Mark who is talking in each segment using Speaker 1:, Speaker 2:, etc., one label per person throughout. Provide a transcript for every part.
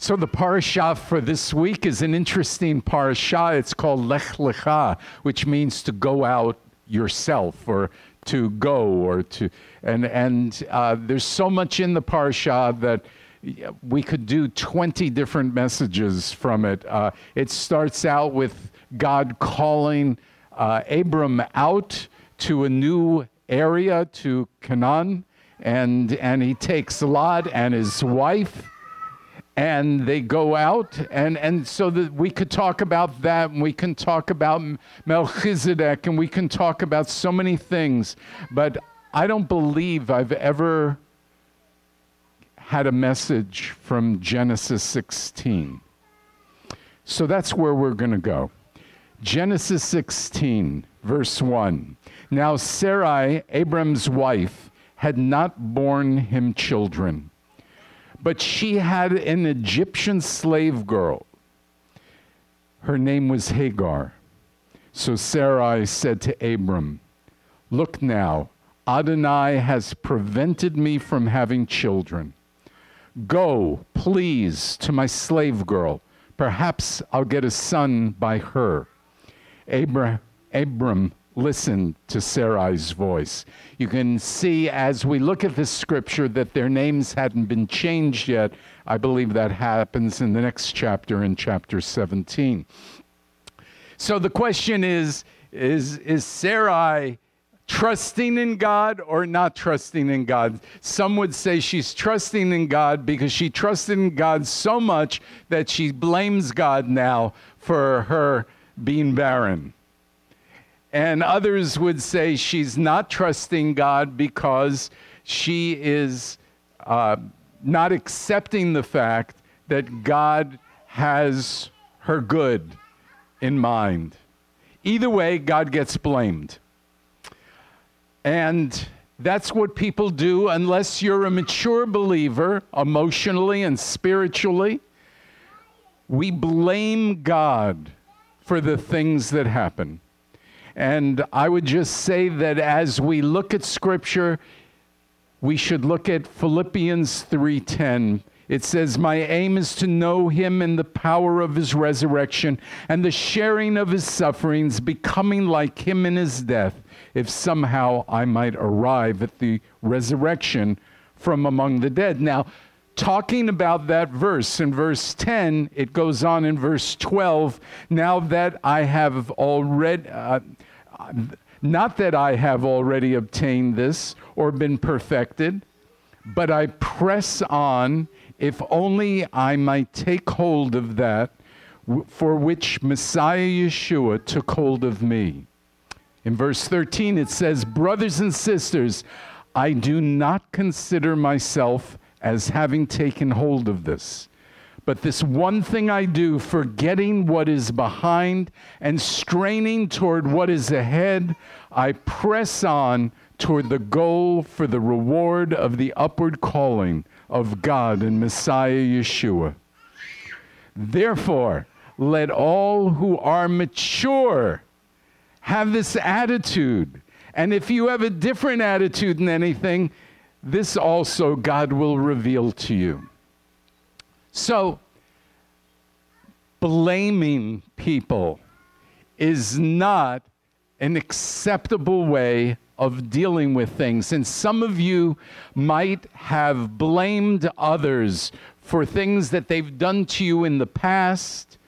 Speaker 1: So the parasha for this week is an interesting parasha. It's called Lech Lecha, which means to go out yourself or to go or to and and uh, there's so much in the parasha that we could do 20 different messages from it. Uh, it starts out with God calling uh, Abram out to a new area to Canaan, and and he takes Lot and his wife and they go out and, and so that we could talk about that and we can talk about melchizedek and we can talk about so many things but i don't believe i've ever had a message from genesis 16 so that's where we're going to go. Genesis 16 verse 1 now sarai abram's wife had not borne him children but she had an Egyptian slave girl. Her name was Hagar. So Sarai said to Abram, Look now, Adonai has prevented me from having children. Go, please, to my slave girl. Perhaps I'll get a son by her. Abram, Abram listen to Sarai's voice. You can see as we look at this scripture that their names hadn't been changed yet. I believe that happens in the next chapter, in chapter 17. So the question is is, is Sarai trusting in God or not trusting in God? Some would say she's trusting in God because she trusted in God so much that she blames God now for her being barren. And others would say she's not trusting God because she is uh, not accepting the fact that God has her good in mind. Either way, God gets blamed. And that's what people do unless you're a mature believer, emotionally and spiritually. We blame God for the things that happen. And I would just say that as we look at scripture, we should look at Philippians 3:10. It says, "My aim is to know him in the power of his resurrection and the sharing of his sufferings, becoming like him in his death, if somehow I might arrive at the resurrection from among the dead." Now, talking about that verse in verse 10, it goes on in verse 12, now that I have already uh, not that I have already obtained this or been perfected, but I press on if only I might take hold of that for which Messiah Yeshua took hold of me. In verse 13, it says, Brothers and sisters, I do not consider myself as having taken hold of this. But this one thing I do, forgetting what is behind and straining toward what is ahead, I press on toward the goal for the reward of the upward calling of God and Messiah Yeshua. Therefore, let all who are mature have this attitude. And if you have a different attitude than anything, this also God will reveal to you. So, blaming people is not an acceptable way of dealing with things. And some of you might have blamed others for things that they've done to you in the past,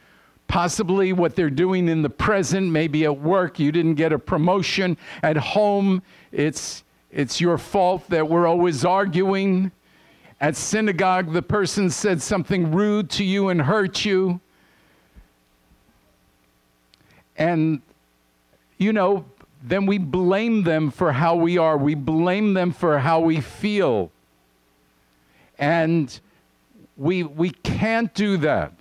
Speaker 1: possibly what they're doing in the present, maybe at work you didn't get a promotion, at home it's it's your fault that we're always arguing. At synagogue, the person said something rude to you and hurt you. And, you know, then we blame them for how we are. We blame them for how we feel. And we, we can't do that.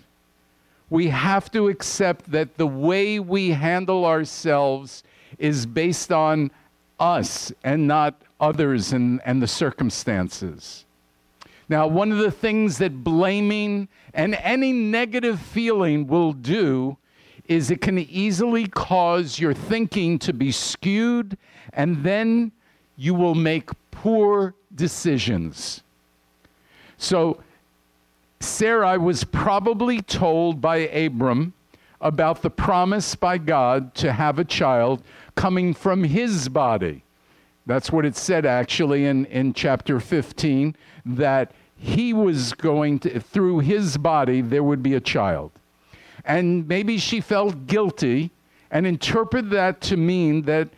Speaker 1: We have to accept that the way we handle ourselves is based on us and not others and, and the circumstances. Now, one of the things that blaming and any negative feeling will do is it can easily cause your thinking to be skewed, and then you will make poor decisions. So, Sarai was probably told by Abram about the promise by God to have a child coming from his body. That's what it said actually in, in chapter 15, that he was going to, through his body, there would be a child. And maybe she felt guilty and interpreted that to mean that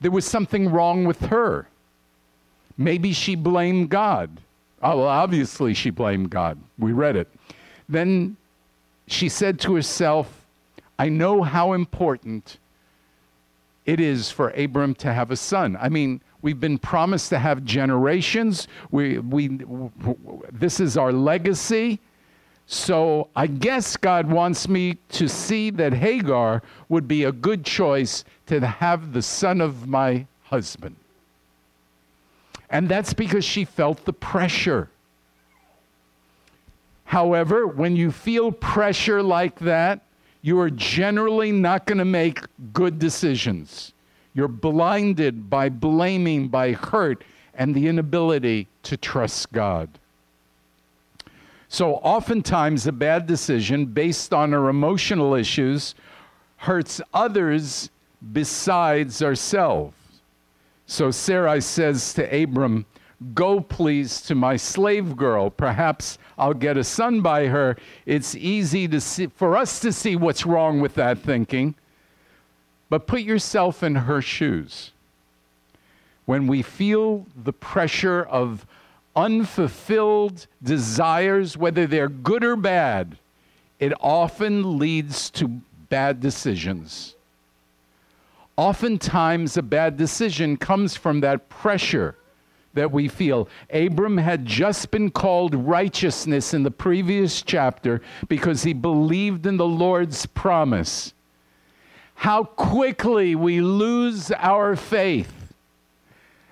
Speaker 1: there was something wrong with her. Maybe she blamed God. Oh, well, obviously she blamed God. We read it. Then she said to herself, I know how important it is for Abram to have a son. I mean, we've been promised to have generations. We, we, this is our legacy. So I guess God wants me to see that Hagar would be a good choice to have the son of my husband. And that's because she felt the pressure. However, when you feel pressure like that, you are generally not going to make good decisions. You're blinded by blaming, by hurt, and the inability to trust God. So, oftentimes, a bad decision based on our emotional issues hurts others besides ourselves. So, Sarai says to Abram, Go, please, to my slave girl. Perhaps I'll get a son by her. It's easy to see, for us to see what's wrong with that thinking. But put yourself in her shoes. When we feel the pressure of unfulfilled desires, whether they're good or bad, it often leads to bad decisions. Oftentimes, a bad decision comes from that pressure that we feel. Abram had just been called righteousness in the previous chapter because he believed in the Lord's promise. How quickly we lose our faith.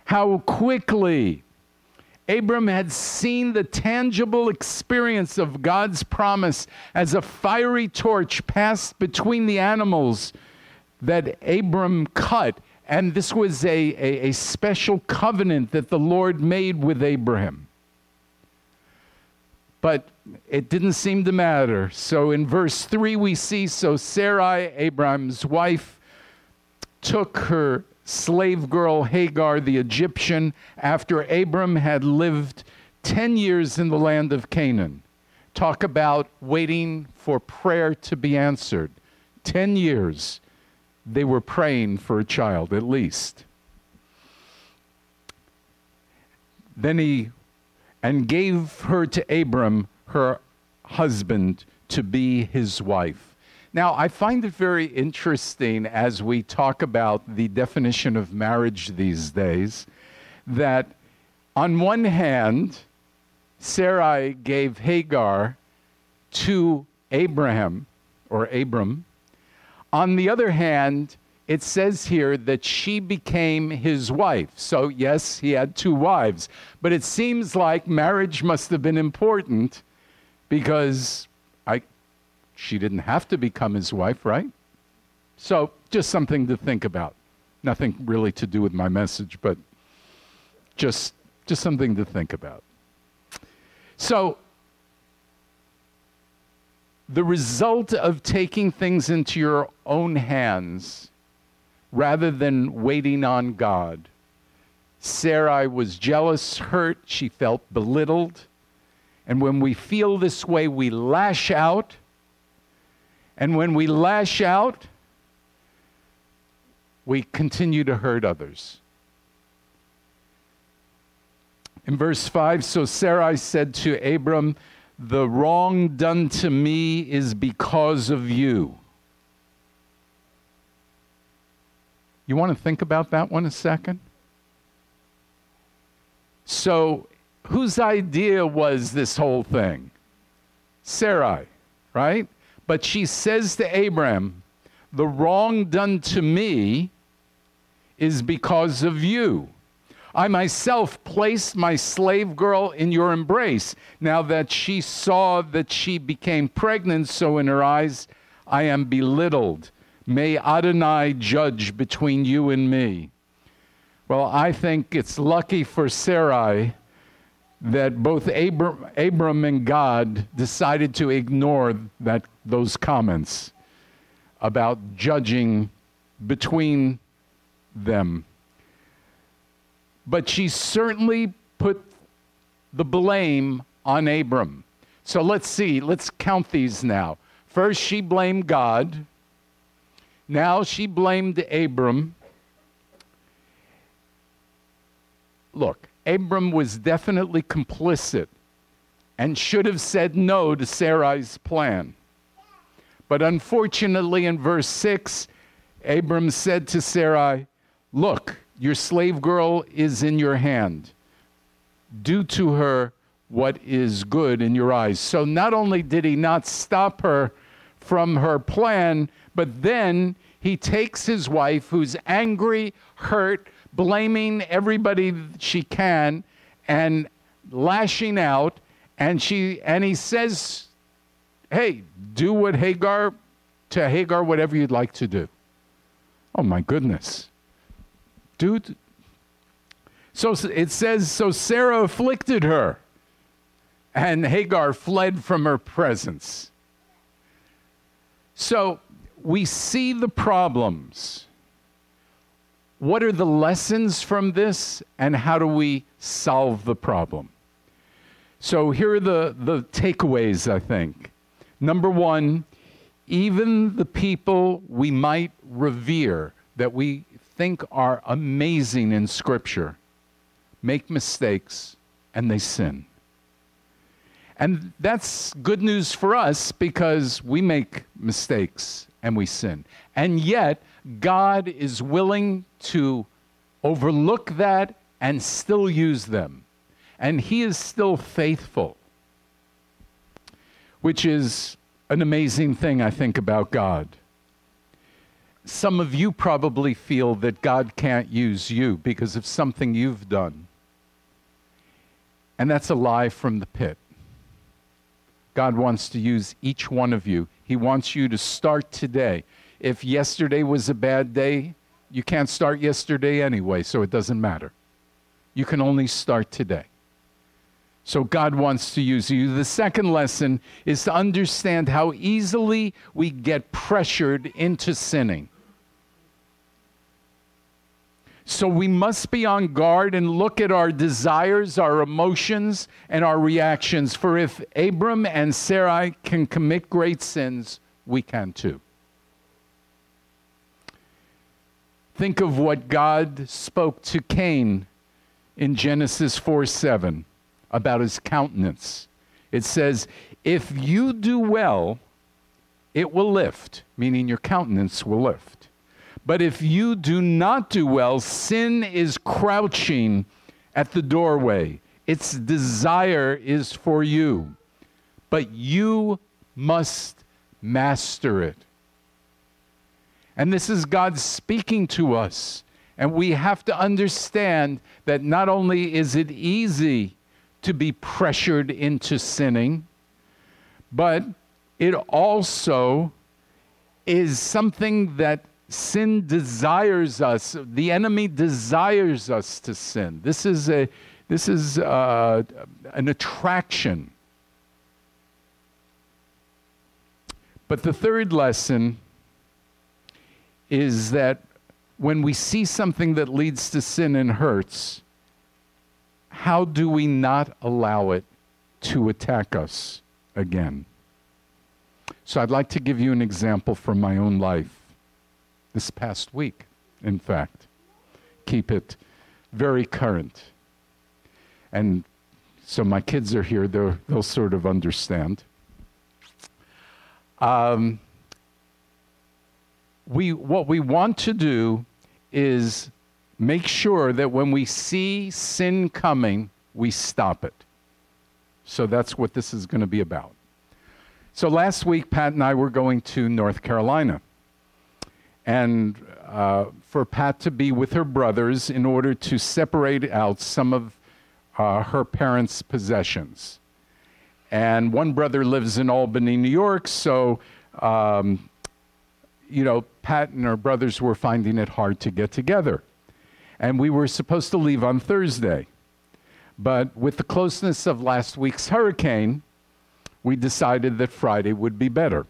Speaker 1: How quickly. Abram had seen the tangible experience of God's promise as a fiery torch passed between the animals that Abram cut and this was a, a, a special covenant that the Lord made with Abraham. But it didn't seem to matter. So in verse 3, we see so Sarai, Abraham's wife, took her slave girl Hagar, the Egyptian, after Abram had lived 10 years in the land of Canaan. Talk about waiting for prayer to be answered. 10 years they were praying for a child, at least. Then he and gave her to Abram, her husband, to be his wife. Now, I find it very interesting as we talk about the definition of marriage these days that on one hand, Sarai gave Hagar to Abraham or Abram, on the other hand, it says here that she became his wife. So, yes, he had two wives. But it seems like marriage must have been important because I, she didn't have to become his wife, right? So, just something to think about. Nothing really to do with my message, but just, just something to think about. So, the result of taking things into your own hands rather than waiting on God. Sarai was jealous, hurt, she felt belittled. And when we feel this way, we lash out. And when we lash out, we continue to hurt others. In verse 5, so Sarai said to Abram, the wrong done to me is because of you. You want to think about that one a second? So, whose idea was this whole thing? Sarai, right? But she says to Abraham, The wrong done to me is because of you. I myself placed my slave girl in your embrace. Now that she saw that she became pregnant, so in her eyes I am belittled. May Adonai judge between you and me. Well, I think it's lucky for Sarai that both Abram, Abram and God decided to ignore that, those comments about judging between them. But she certainly put the blame on Abram. So let's see, let's count these now. First, she blamed God. Now she blamed Abram. Look, Abram was definitely complicit and should have said no to Sarai's plan. But unfortunately, in verse 6, Abram said to Sarai, Look, your slave girl is in your hand. Do to her what is good in your eyes. So not only did he not stop her from her plan, but then he takes his wife, who's angry, hurt, blaming everybody she can, and lashing out, and she and he says, "Hey, do what Hagar to Hagar whatever you'd like to do." Oh my goodness, dude. So it says, so Sarah afflicted her, and Hagar fled from her presence. So we see the problems. What are the lessons from this, and how do we solve the problem? So here are the, the takeaways, I think. Number one, even the people we might revere that we think are amazing in Scripture make mistakes and they sin. And that's good news for us because we make mistakes and we sin. And yet, God is willing to overlook that and still use them. And He is still faithful, which is an amazing thing, I think, about God. Some of you probably feel that God can't use you because of something you've done. And that's a lie from the pit. God wants to use each one of you. He wants you to start today. If yesterday was a bad day, you can't start yesterday anyway, so it doesn't matter. You can only start today. So God wants to use you. The second lesson is to understand how easily we get pressured into sinning. So we must be on guard and look at our desires, our emotions, and our reactions. For if Abram and Sarai can commit great sins, we can too. Think of what God spoke to Cain in Genesis 4 7 about his countenance. It says, If you do well, it will lift, meaning your countenance will lift. But if you do not do well, sin is crouching at the doorway. Its desire is for you, but you must master it. And this is God speaking to us. And we have to understand that not only is it easy to be pressured into sinning, but it also is something that sin desires us. The enemy desires us to sin. This is a this is uh, an attraction. But the third lesson is that when we see something that leads to sin and hurts, how do we not allow it to attack us again? So I'd like to give you an example from my own life this past week, in fact. Keep it very current. And so my kids are here, they'll sort of understand. Um, we, what we want to do is make sure that when we see sin coming, we stop it. So that's what this is going to be about. So last week, Pat and I were going to North Carolina and uh, for Pat to be with her brothers in order to separate out some of uh, her parents' possessions. And one brother lives in Albany, New York, so, um, you know, Pat and her brothers were finding it hard to get together. And we were supposed to leave on Thursday. But with the closeness of last week's hurricane, we decided that Friday would be better.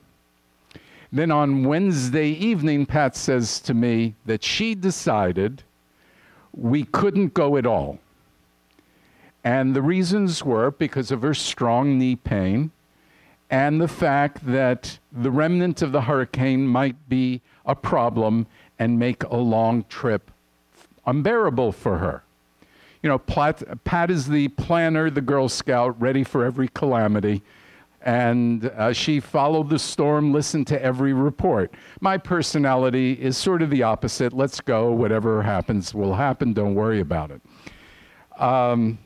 Speaker 1: Then on Wednesday evening, Pat says to me that she decided we couldn't go at all. And the reasons were because of her strong knee pain and the fact that the remnant of the hurricane might be a problem and make a long trip unbearable for her. You know, Pat, Pat is the planner, the Girl Scout, ready for every calamity. And uh, she followed the storm, listened to every report. My personality is sort of the opposite. Let's go. Whatever happens will happen. Don't worry about it. Um,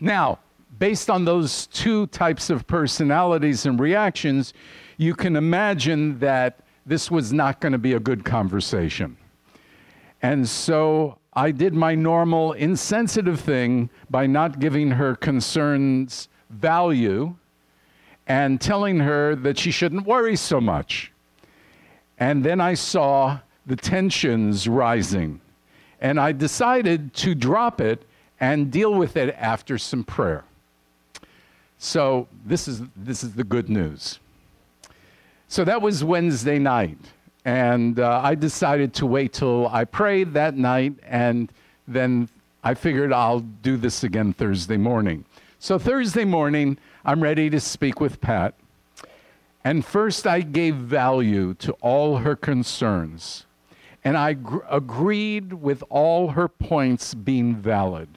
Speaker 1: now, based on those two types of personalities and reactions, you can imagine that this was not going to be a good conversation. And so I did my normal insensitive thing by not giving her concerns value and telling her that she shouldn't worry so much. And then I saw the tensions rising. And I decided to drop it and deal with it after some prayer. So this is, this is the good news. So that was Wednesday night. And uh, I decided to wait till I prayed that night, and then I figured I'll do this again Thursday morning. So Thursday morning, I'm ready to speak with Pat. And first, I gave value to all her concerns, and I gr- agreed with all her points being valid.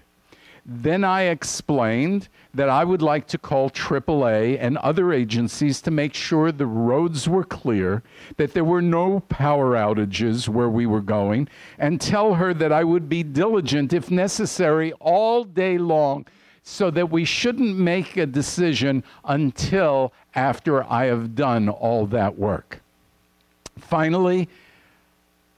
Speaker 1: Then I explained that I would like to call AAA and other agencies to make sure the roads were clear, that there were no power outages where we were going, and tell her that I would be diligent, if necessary, all day long, so that we shouldn't make a decision until after I have done all that work. Finally,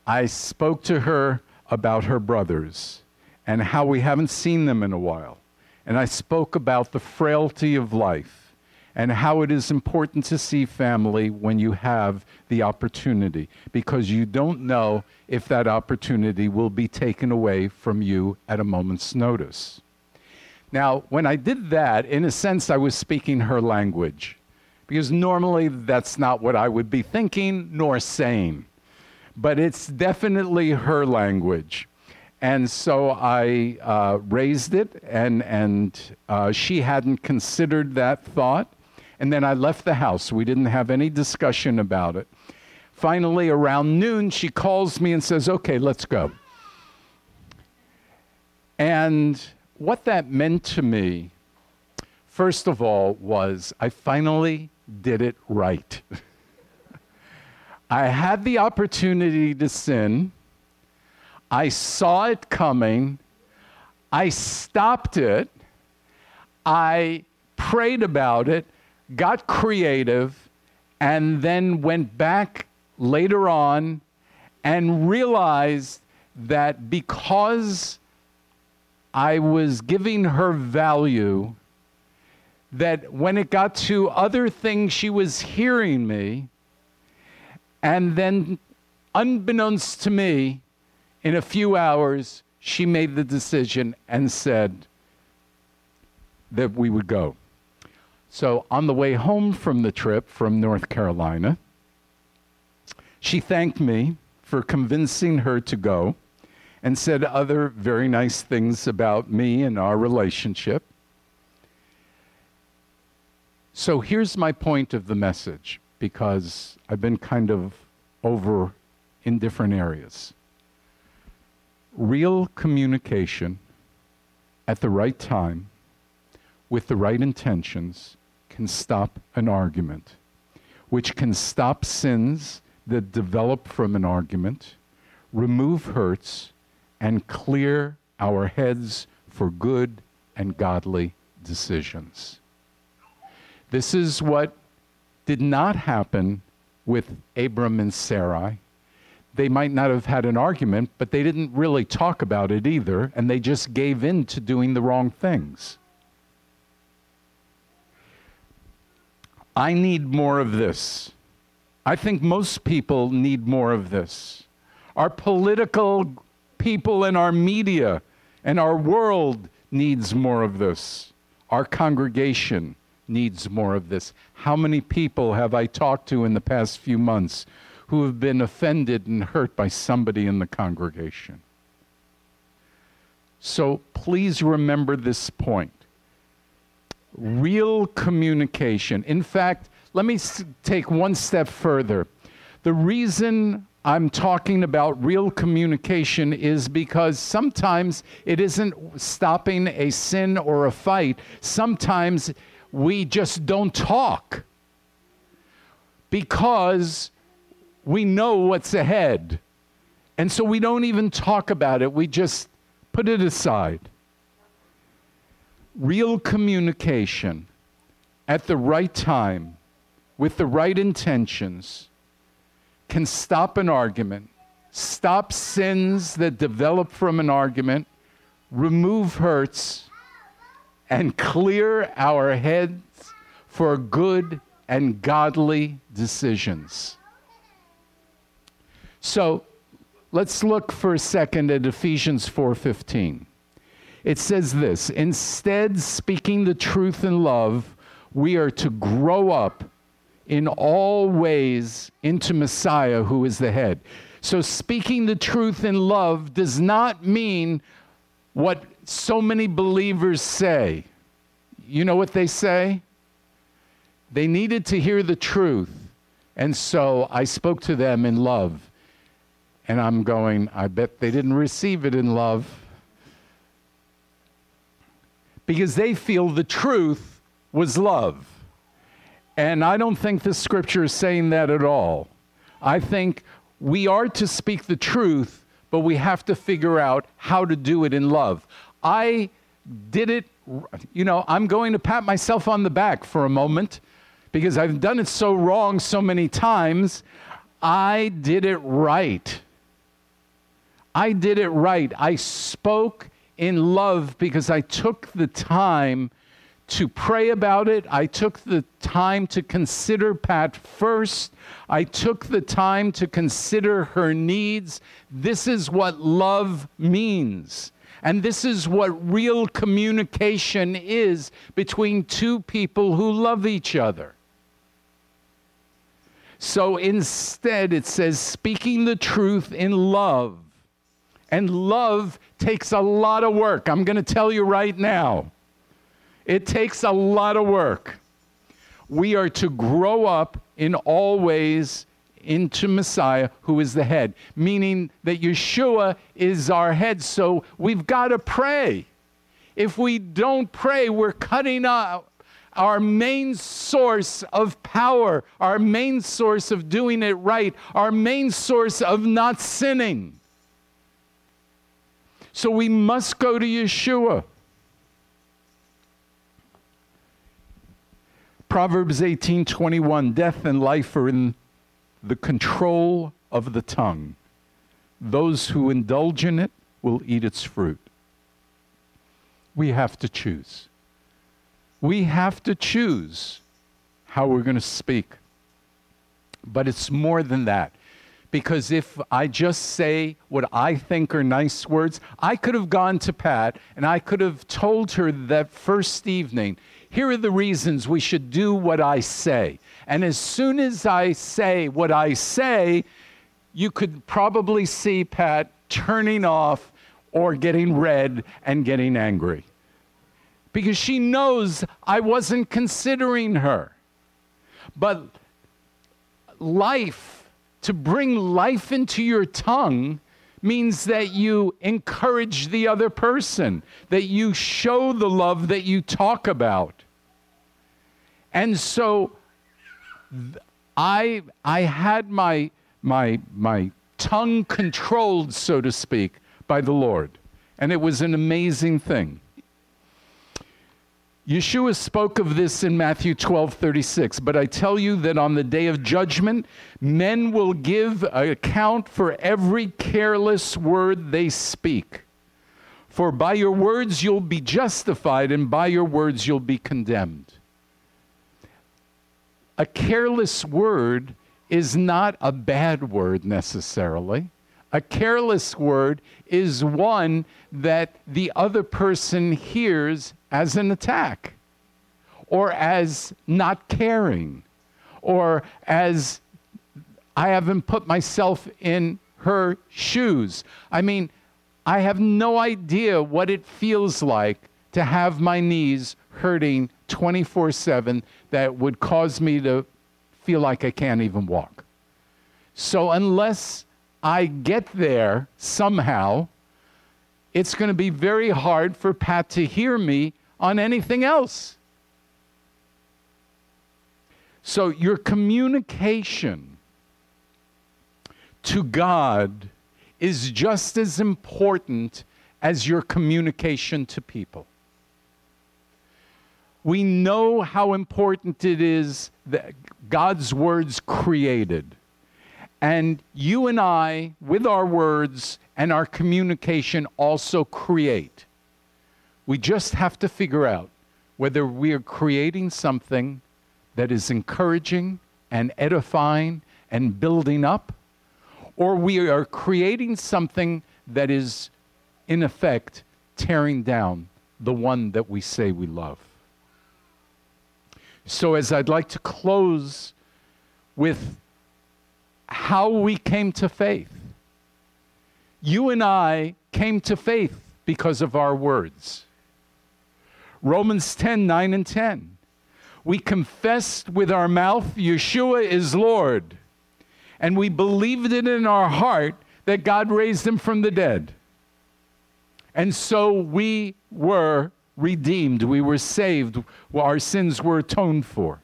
Speaker 1: I spoke to her about her brothers and how we haven't seen them in a while. And I spoke about the frailty of life and how it is important to see family when you have the opportunity because you don't know if that opportunity will be taken away from you at a moment's notice. Now, when I did that, in a sense, I was speaking her language because normally that's not what I would be thinking nor saying. But it's definitely her language. And so I uh, raised it, and, and uh, she hadn't considered that thought. And then I left the house. We didn't have any discussion about it. Finally, around noon, she calls me and says, Okay, let's go. And what that meant to me, first of all, was I finally did it right. I had the opportunity to sin. I saw it coming. I stopped it. I prayed about it, got creative, and then went back later on and realized that because I was giving her value, that when it got to other things, she was hearing me. And then, unbeknownst to me, in a few hours, she made the decision and said that we would go. So, on the way home from the trip from North Carolina, she thanked me for convincing her to go and said other very nice things about me and our relationship. So, here's my point of the message because I've been kind of over in different areas real communication at the right time with the right intentions can stop an argument, which can stop sins that develop from an argument, remove hurts, and clear our heads for good and godly decisions. This is what did not happen with Abram and Sarai they might not have had an argument, but they didn't really talk about it either, and they just gave in to doing the wrong things. I need more of this. I think most people need more of this. Our political people and our media and our world needs more of this. Our congregation needs more of this. How many people have I talked to in the past few months who have been offended and hurt by somebody in the congregation? So please remember this point. Real communication. In fact, let me take one step further. The reason I'm talking about real communication is because sometimes it isn't stopping a sin or a fight. Sometimes we just don't talk because we know what's ahead. And so we don't even talk about it, we just put it aside. Real communication at the right time with the right intentions can stop an argument, stop sins that develop from an argument, remove hurts, and clear our heads for good and godly decisions. So let's look for a second at Ephesians 4:15. It says this, instead speaking the truth in love, we are to grow up in all ways into Messiah, who is the head. So, speaking the truth in love does not mean what so many believers say. You know what they say? They needed to hear the truth. And so I spoke to them in love. And I'm going, I bet they didn't receive it in love. Because they feel the truth was love. And I don't think the scripture is saying that at all. I think we are to speak the truth, but we have to figure out how to do it in love. I did it, you know, I'm going to pat myself on the back for a moment because I've done it so wrong so many times. I did it right. I did it right. I spoke in love because I took the time to pray about it. I took the time to consider Pat first. I took the time to consider her needs. This is what love means. And this is what real communication is between two people who love each other. So instead, it says, speaking the truth in love. And love takes a lot of work. I'm going to tell you right now. It takes a lot of work. We are to grow up in all ways into Messiah, who is the head, meaning that Yeshua is our head. So we've got to pray. If we don't pray, we're cutting out our main source of power, our main source of doing it right, our main source of not sinning. So we must go to Yeshua. Proverbs 18:21 Death and life are in the control of the tongue. Those who indulge in it will eat its fruit. We have to choose. We have to choose how we're going to speak. But it's more than that. Because if I just say what I think are nice words, I could have gone to Pat and I could have told her that first evening, here are the reasons we should do what I say. And as soon as I say what I say, you could probably see Pat turning off or getting red and getting angry. Because she knows I wasn't considering her. But life, to bring life into your tongue, means that you encourage the other person, that you show the love that you talk about. And so I, I had my, my, my tongue controlled, so to speak, by the Lord. And it was an amazing thing. Yeshua spoke of this in Matthew 12 36. But I tell you that on the day of judgment, men will give account for every careless word they speak. For by your words you'll be justified, and by your words you'll be condemned. A careless word is not a bad word necessarily. A careless word is one that the other person hears as an attack or as not caring or as I haven't put myself in her shoes. I mean, I have no idea what it feels like to have my knees hurting 24 7 that would cause me to feel like I can't even walk. So, unless I get there somehow, it's going to be very hard for Pat to hear me on anything else. So, your communication to God is just as important as your communication to people. We know how important it is that God's words created. And you and I, with our words and our communication, also create. We just have to figure out whether we are creating something that is encouraging and edifying and building up, or we are creating something that is, in effect, tearing down the one that we say we love. So, as I'd like to close with how we came to faith, you and I came to faith because of our words. Romans 10 9 and 10. We confessed with our mouth, Yeshua is Lord, and we believed it in our heart that God raised him from the dead. And so we were redeemed, we were saved, our sins were atoned for.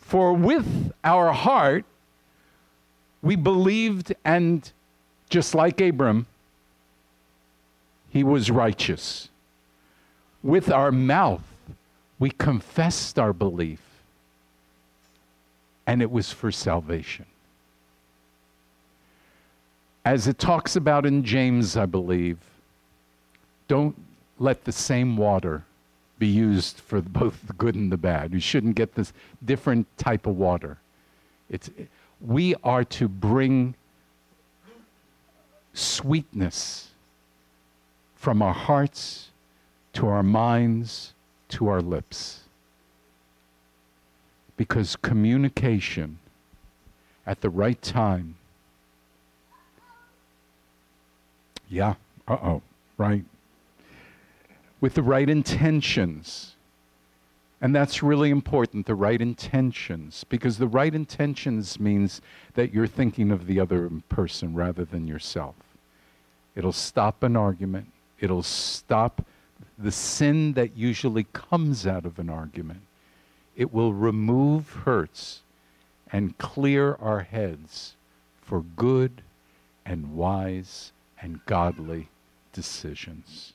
Speaker 1: For with our heart, we believed, and just like Abram, he was righteous. With our mouth, we confessed our belief, and it was for salvation. As it talks about in James, I believe, don't let the same water be used for both the good and the bad. You shouldn't get this different type of water. It's, we are to bring sweetness from our hearts to our minds to our lips. Because communication at the right time, yeah, uh oh, right with the right intentions. And that's really important, the right intentions, because the right intentions means that you're thinking of the other person rather than yourself. It'll stop an argument, it'll stop the sin that usually comes out of an argument. It will remove hurts and clear our heads for good and wise and godly decisions.